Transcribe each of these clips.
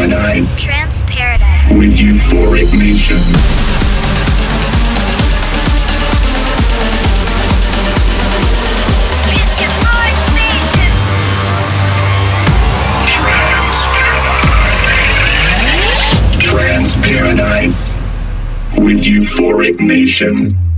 Paradise Trance Paradise. with Euphoric Nation. It's your boy station. Trance Paradise. Trance Paradise with Euphoric Nation.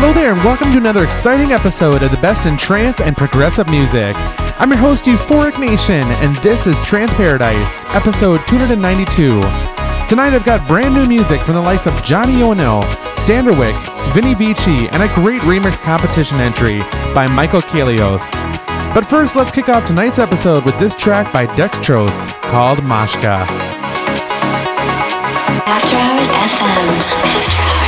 Hello there, and welcome to another exciting episode of the best in trance and progressive music. I'm your host, Euphoric Nation, and this is Trance Paradise, episode 292. Tonight I've got brand new music from the likes of Johnny Yono, Standerwick, Vini Vici, and a great remix competition entry by Michael Kaelios. But first, let's kick off tonight's episode with this track by Dextrose called Moshka. After Hours FM. After Hours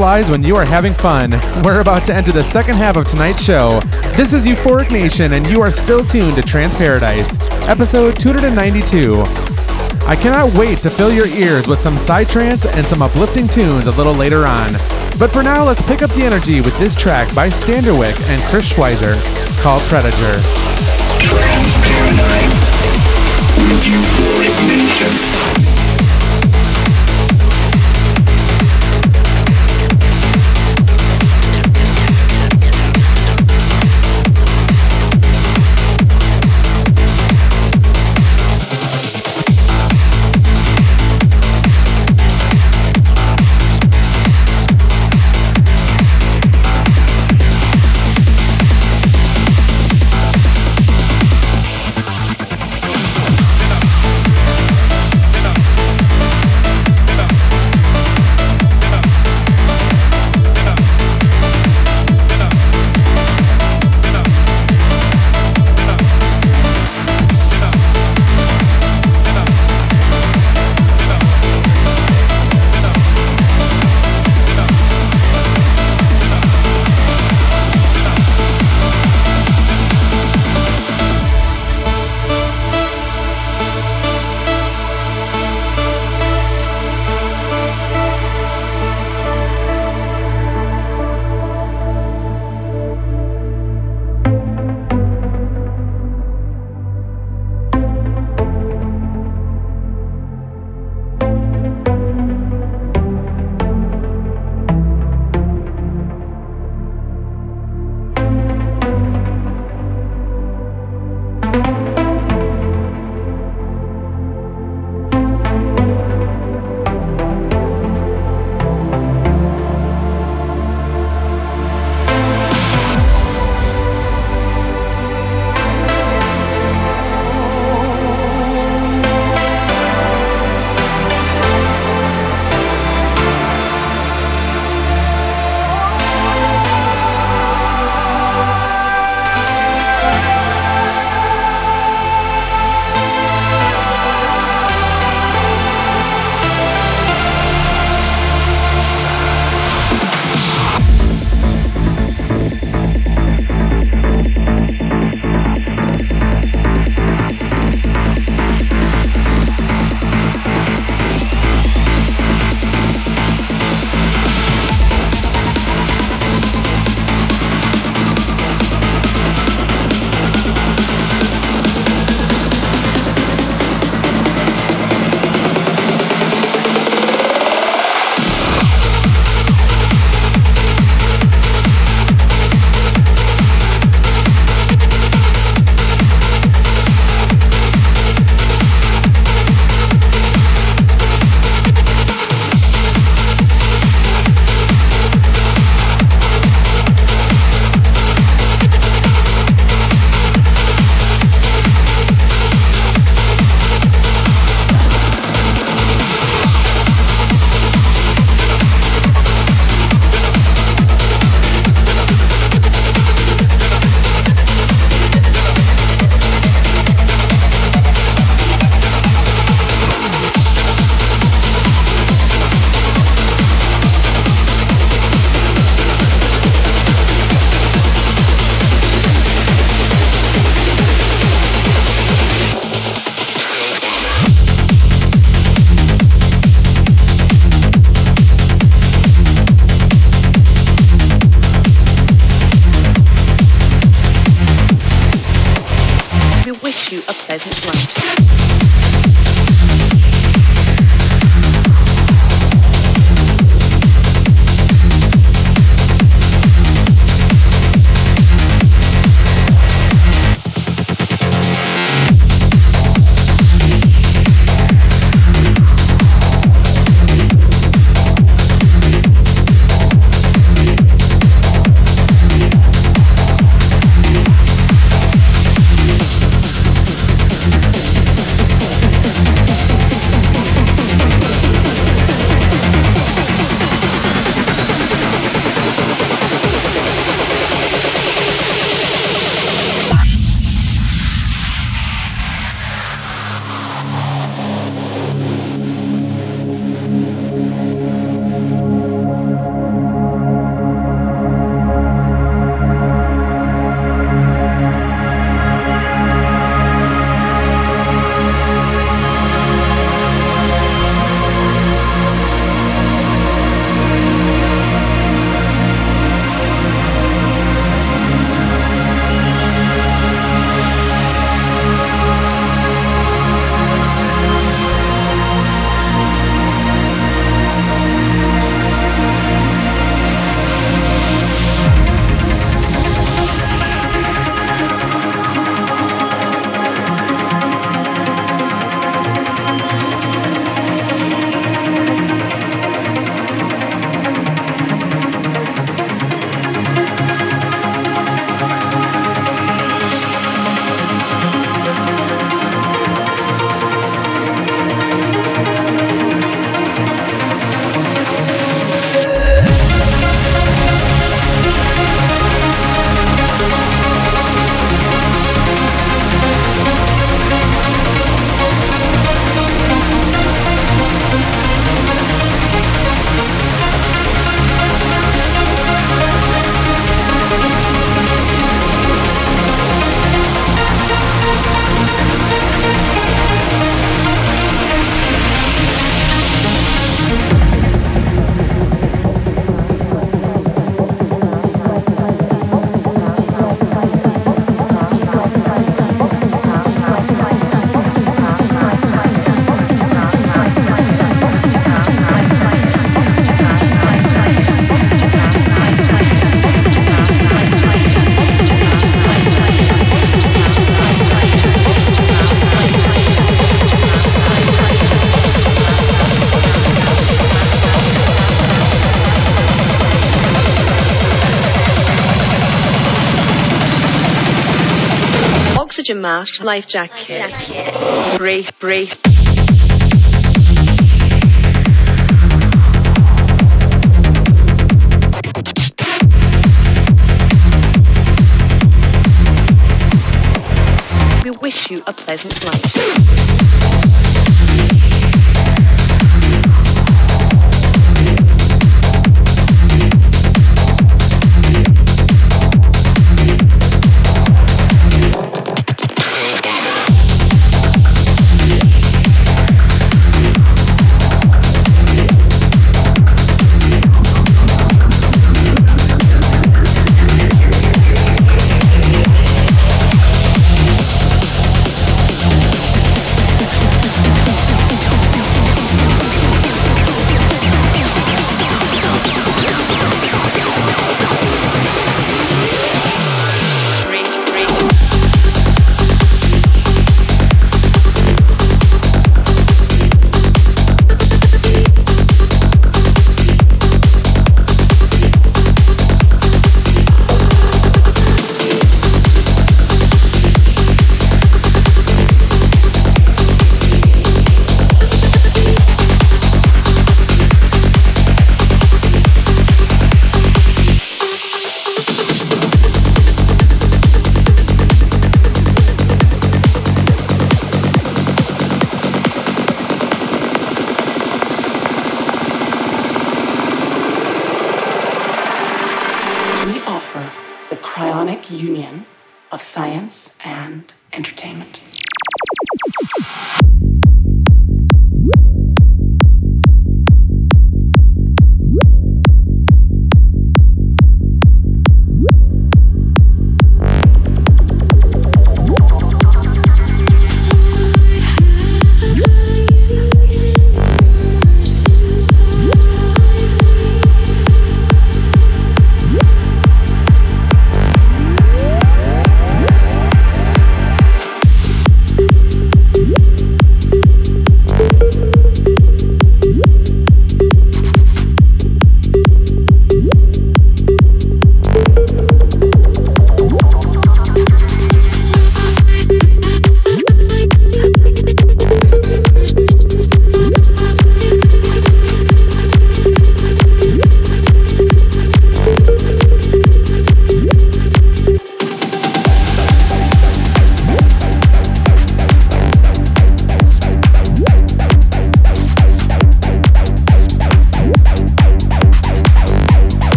Flies when you are having fun. We're about to enter the second half of tonight's show. This is Euphoric Nation, and you are still tuned to Trance Paradise, episode 292. I cannot wait to fill your ears with some psytrance and some uplifting tunes a little later on. But for now, let's pick up the energy with this track by Standerwick and Chris Schweizer called Predator. Trance Paradise. With Euphoric Nation. Pleasant lunch. Life Jacket. Brief, brief.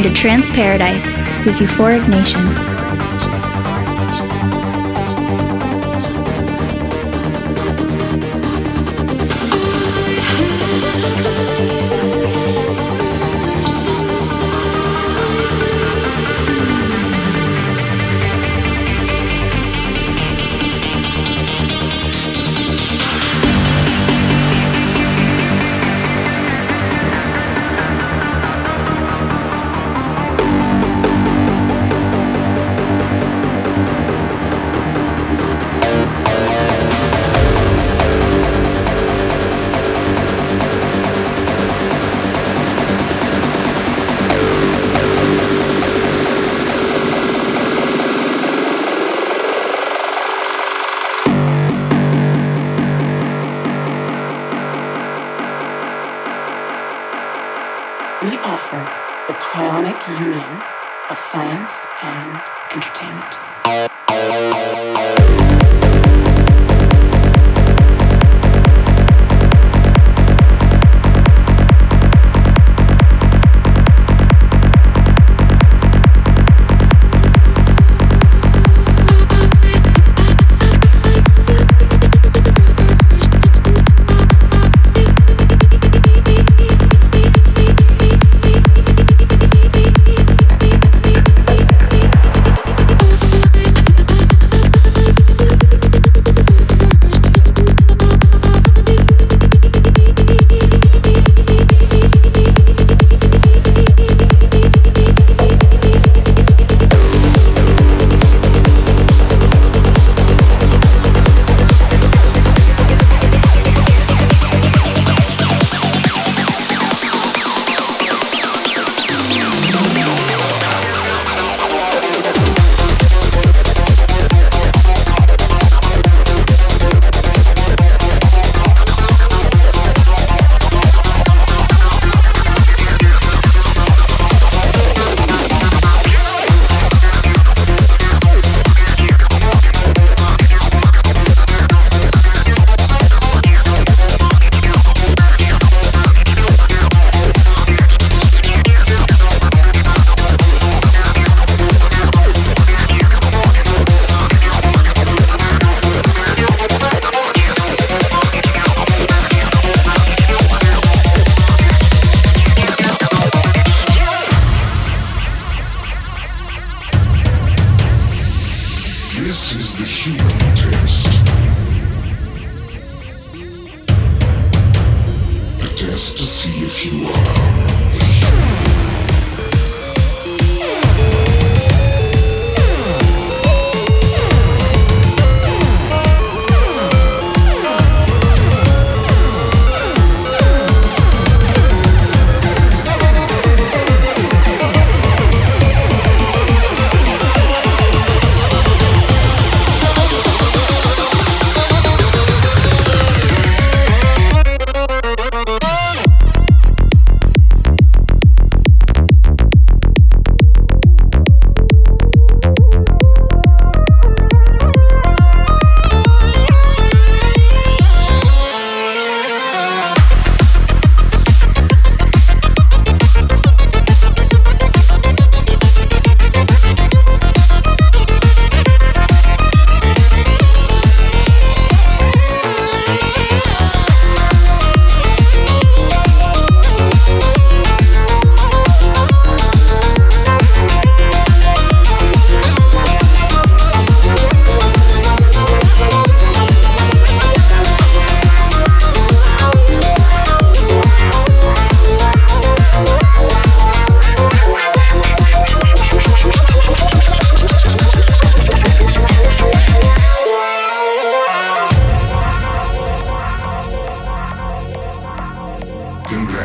Listening to Trance Paradise with Euphoric Nation.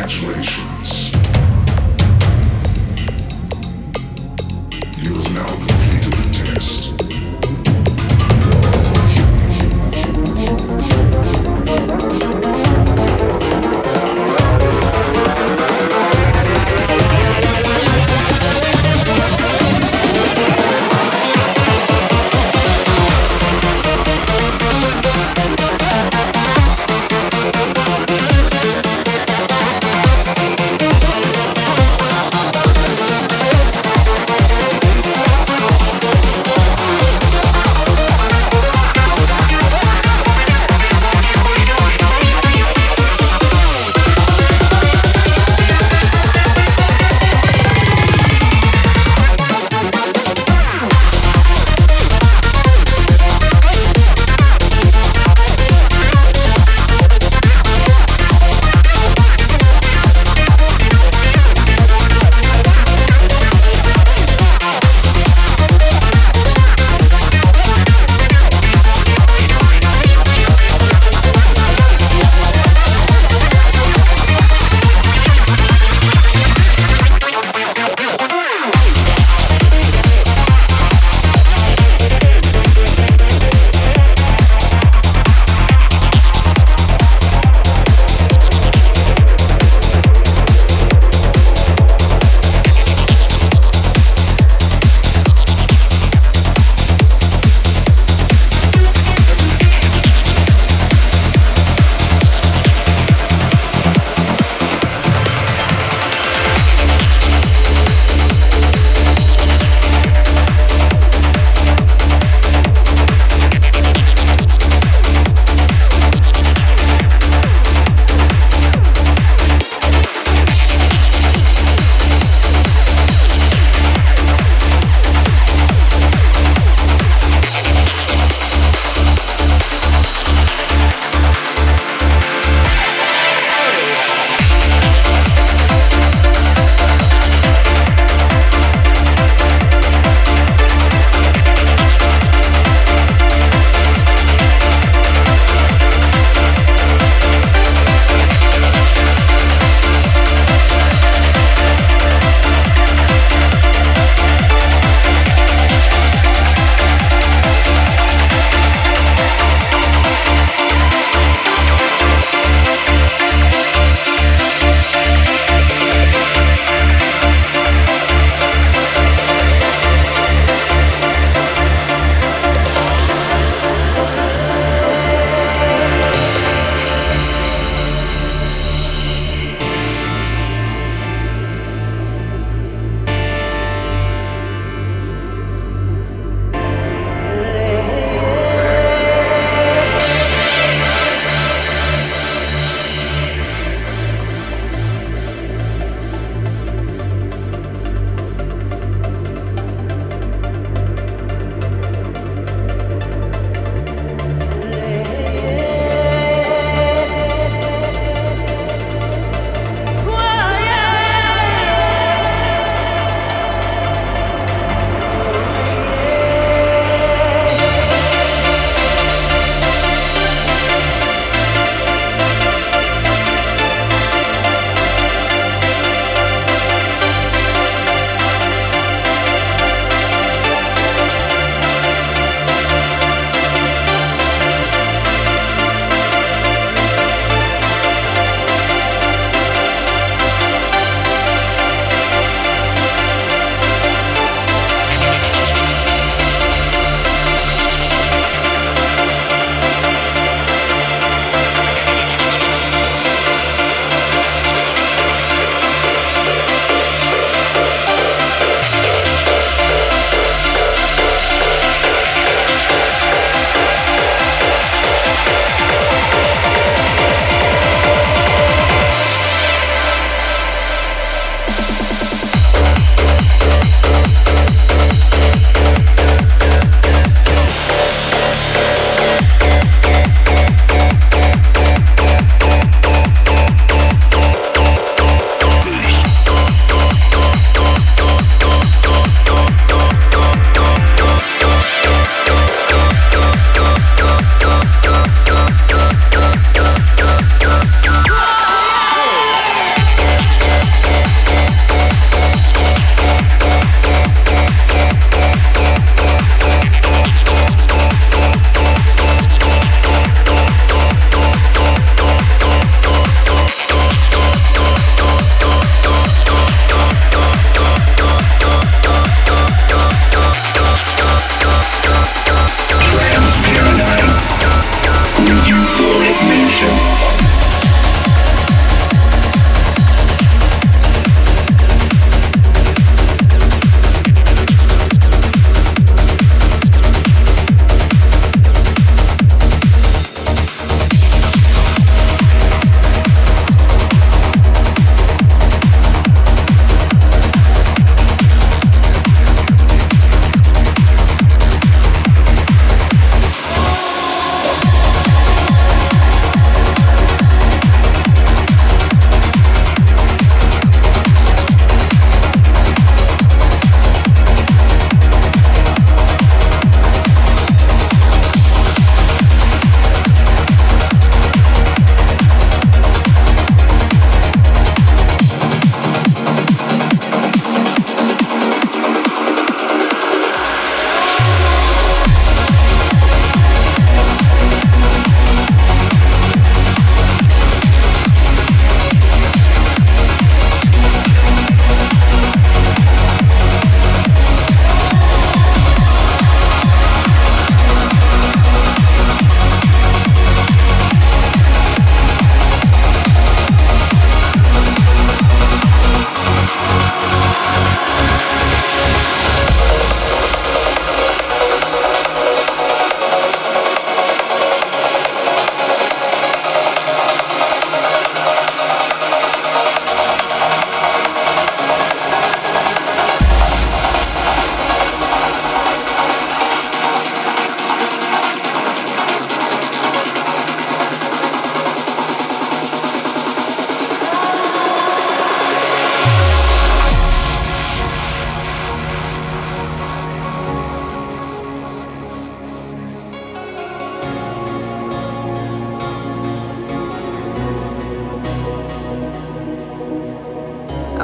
Congratulations.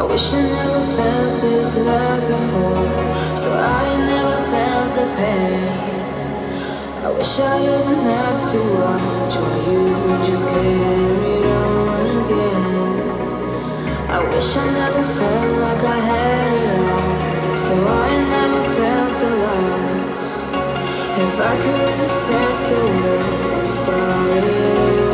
Wish I never felt this love before, so I never felt the pain. I wish I didn't have to watch while you just carried on again. I wish I never felt like I had it all, so I never felt the loss. If I could reset the world, start it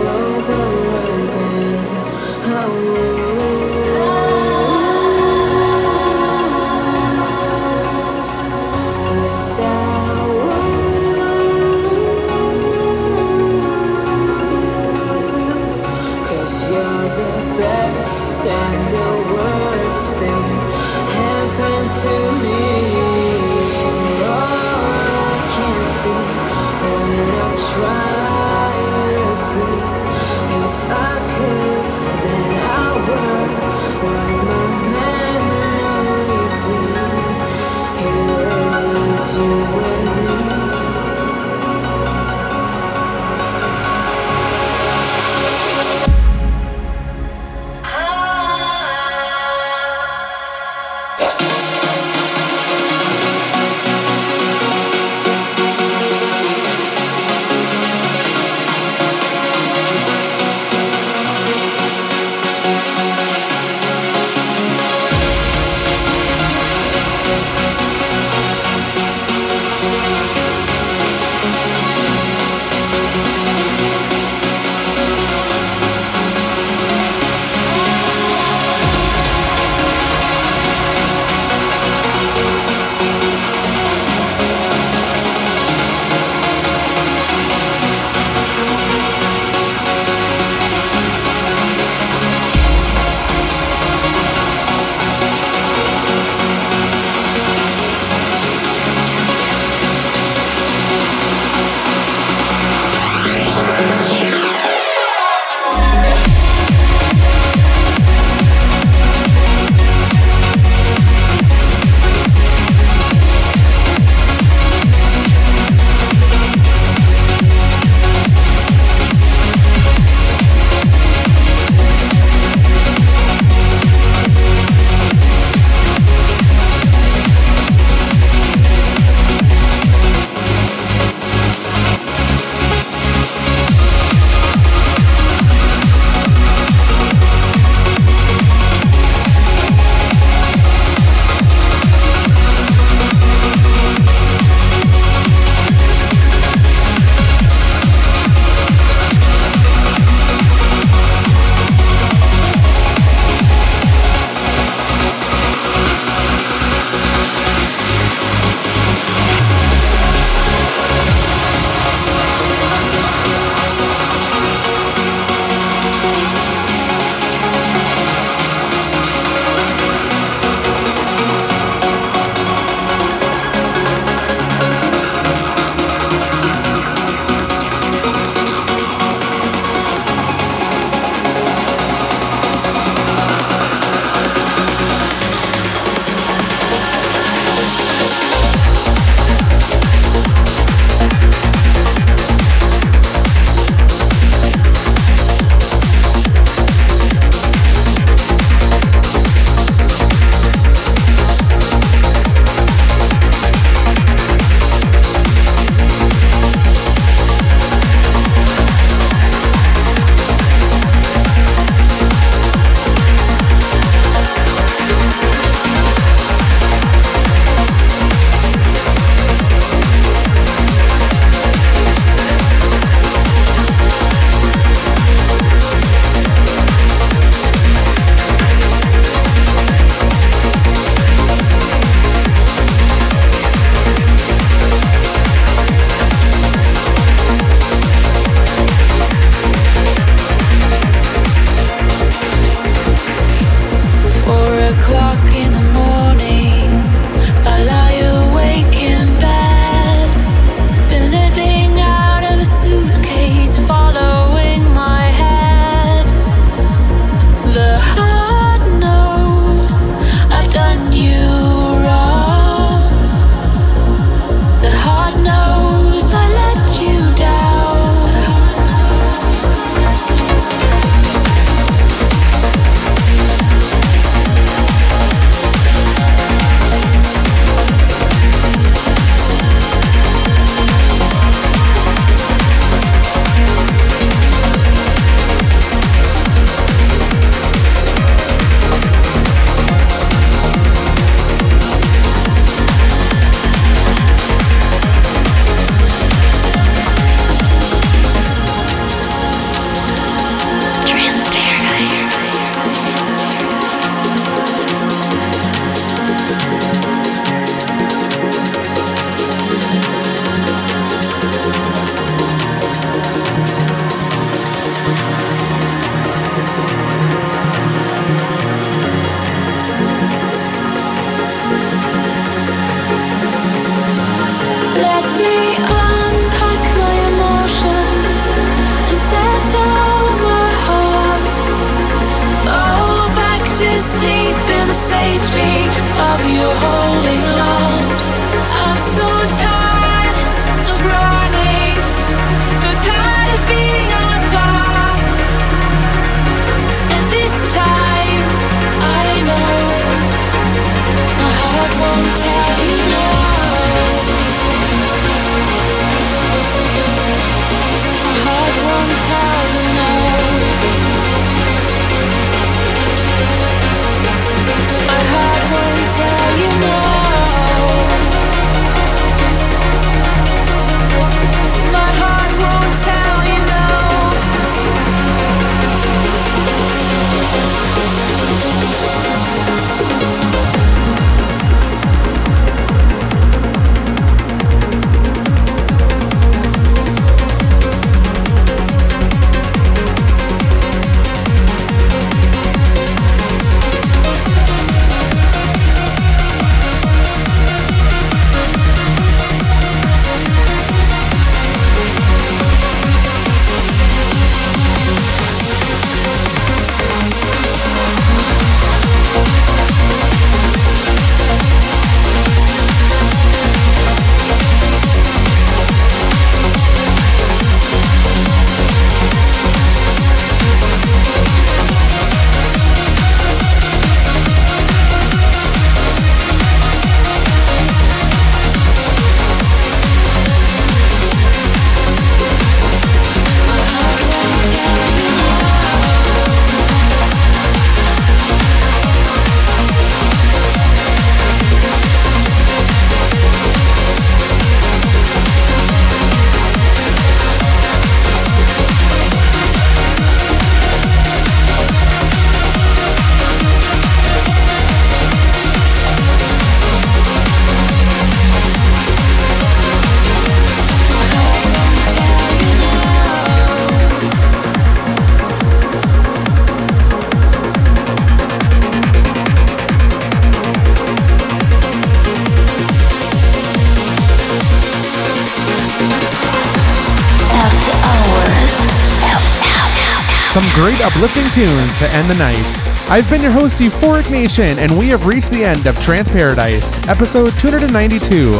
tunes to end the night. I've been your host, Euphoric Nation, and we have reached the end of Trance Paradise, episode 292.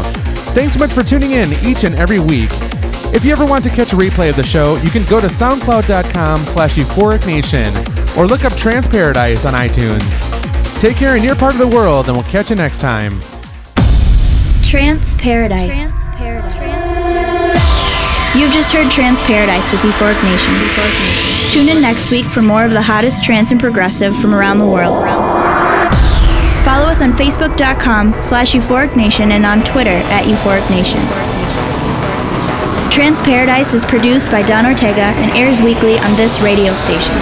Thanks so much for tuning in each and every week. If you ever want to catch a replay of the show, you can go to soundcloud.com slash euphoric nation or look up Trance Paradise on iTunes. Take care in your part of the world, and we'll catch you next time. Trance Paradise. You've just heard Trance Paradise with Euphoric Nation. Tune in next week for more of the hottest trance and progressive from around the world. Follow us on Facebook.com slash Euphoric Nation and on Twitter at Euphoric Nation. Trance Paradise is produced by Don Ortega and airs weekly on this radio station.